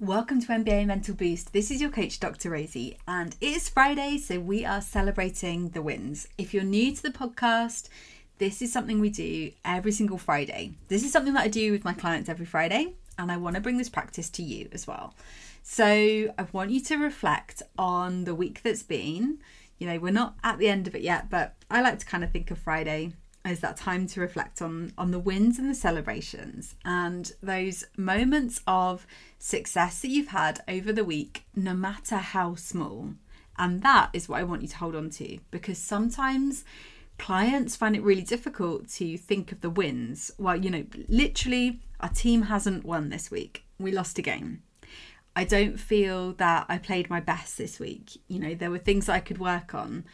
Welcome to NBA Mental Boost. This is your coach, Dr. Rosie, and it is Friday, so we are celebrating the wins. If you're new to the podcast, this is something we do every single Friday. This is something that I do with my clients every Friday, and I want to bring this practice to you as well. So I want you to reflect on the week that's been. You know, we're not at the end of it yet, but I like to kind of think of Friday is that time to reflect on on the wins and the celebrations. And those moments of success that you've had over the week no matter how small. And that is what I want you to hold on to because sometimes clients find it really difficult to think of the wins. Well you know literally our team hasn't won this week. We lost a game. I don't feel that I played my best this week. You know, there were things I could work on.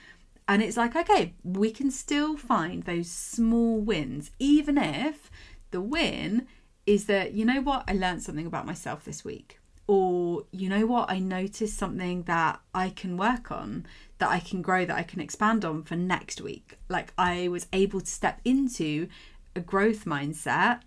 And it's like, okay, we can still find those small wins, even if the win is that, you know what, I learned something about myself this week. Or, you know what, I noticed something that I can work on, that I can grow, that I can expand on for next week. Like I was able to step into a growth mindset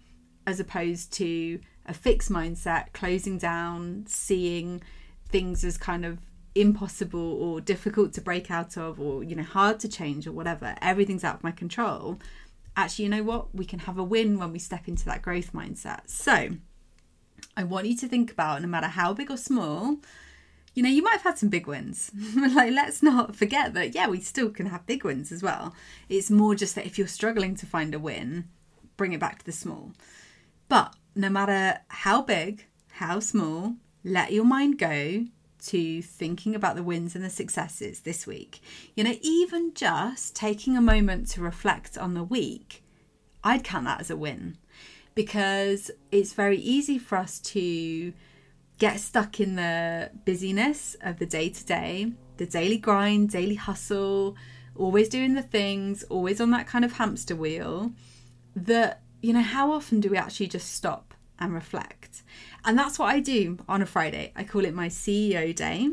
as opposed to a fixed mindset, closing down, seeing things as kind of impossible or difficult to break out of or you know hard to change or whatever everything's out of my control. Actually you know what? We can have a win when we step into that growth mindset. So i want you to think about no matter how big or small you know you might have had some big wins. Like let's not forget that yeah we still can have big wins as well. It's more just that if you're struggling to find a win bring it back to the small. But no matter how big how small let your mind go to thinking about the wins and the successes this week. You know, even just taking a moment to reflect on the week, I'd count that as a win because it's very easy for us to get stuck in the busyness of the day to day, the daily grind, daily hustle, always doing the things, always on that kind of hamster wheel. That, you know, how often do we actually just stop and reflect? And that's what I do on a Friday. I call it my CEO day.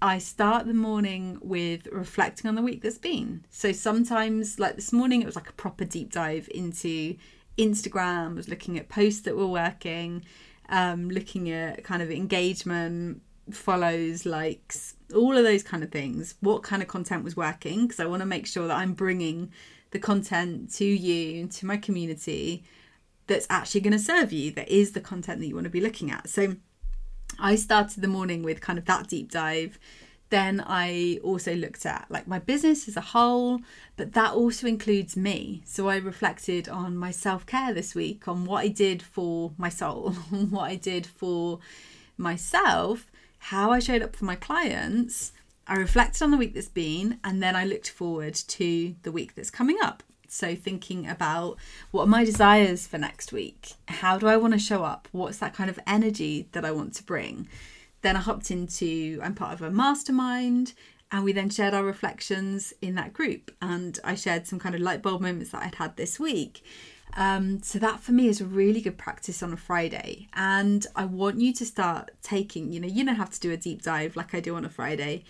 I start the morning with reflecting on the week that's been. So sometimes, like this morning, it was like a proper deep dive into Instagram, was looking at posts that were working, um, looking at kind of engagement, follows, likes, all of those kind of things. What kind of content was working? Because I want to make sure that I'm bringing the content to you, to my community, that's actually going to serve you, that is the content that you want to be looking at. So I started the morning with kind of that deep dive. Then I also looked at like my business as a whole, but that also includes me. So I reflected on my self care this week, on what I did for my soul, what I did for myself, how I showed up for my clients. I reflected on the week that's been, and then I looked forward to the week that's coming up. So, thinking about what are my desires for next week? How do I want to show up? What's that kind of energy that I want to bring? Then I hopped into, I'm part of a mastermind, and we then shared our reflections in that group. And I shared some kind of light bulb moments that I'd had this week. Um, so that for me is a really good practice on a Friday. And I want you to start taking, you know, you don't have to do a deep dive like I do on a Friday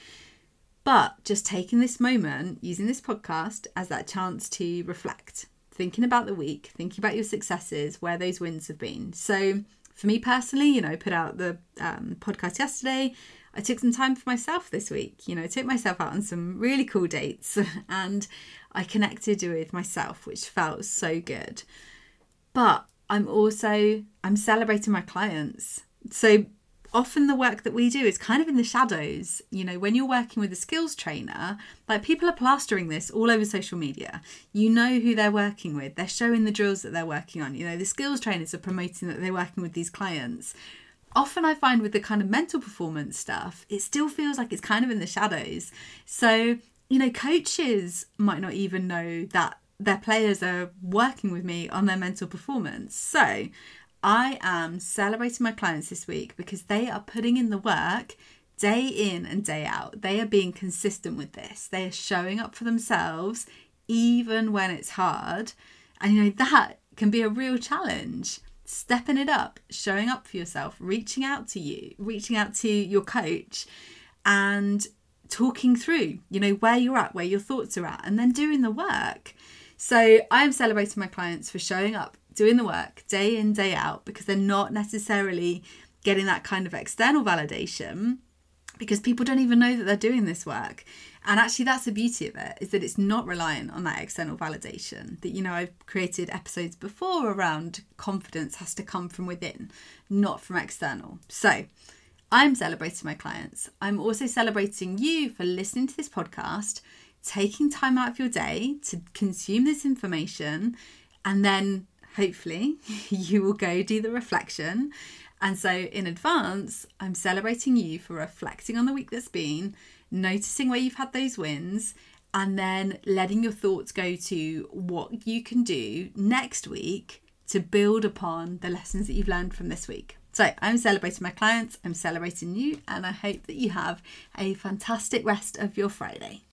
but just taking this moment, using this podcast as that chance to reflect, thinking about the week, thinking about your successes, where those wins have been. So, for me personally, you know, put out the um, podcast yesterday. I took some time for myself this week. You know, I took myself out on some really cool dates and I connected with myself, which felt so good. But I'm also I'm celebrating my clients. So often the work that we do is kind of in the shadows. You know, when you're working with a skills trainer, like people are plastering this all over social media. You know who they're working with, they're showing the drills that they're working on. You know, the skills trainers are promoting that they're working with these clients. Often I find with the kind of mental performance stuff, it still feels like it's kind of in the shadows. So, you know, coaches might not even know that their players are working with me on their mental performance. So, I am celebrating my clients this week because they are putting in the work day in and day out. They are being consistent with this. They are showing up for themselves even when it's hard. And you know, that can be a real challenge. Stepping it up, showing up for yourself, reaching out to you, reaching out to your coach and talking through, you know, where you're at, where your thoughts are at, and then doing the work. So I'm celebrating my clients for showing up doing the work day in, day out, because they're not necessarily getting that kind of external validation because people don't even know that they're doing this work. And actually, that's the beauty of it is that it's not reliant on that external validation. That, you know, I've created episodes before around confidence has to come from within, not from external. So, I'm celebrating my clients. I'm also celebrating you for listening to this podcast, taking time out of your day to consume this information, and then hopefully you will go do the reflection. And so, in advance, I'm celebrating you for reflecting on the week that's been, noticing where you've had those wins, and then letting your thoughts go to what you can do next week to build upon the lessons that you've learned from this week. So, I'm celebrating my clients, I'm celebrating you, and I hope that you have a fantastic rest of your Friday.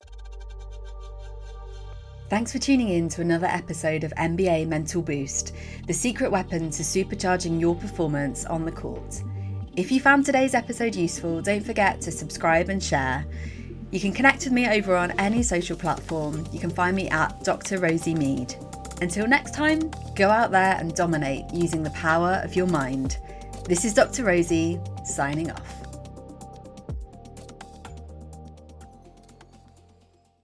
Thanks for tuning in to another episode of NBA Mental Boost, the secret weapon to supercharging your performance on the court. If you found today's episode useful, don't forget to subscribe and share. You can connect with me over on any social platform. You can find me at Dr. Rosie Mead. Until next time, go out there and dominate using the power of your mind. This is Dr. Rosie, signing off.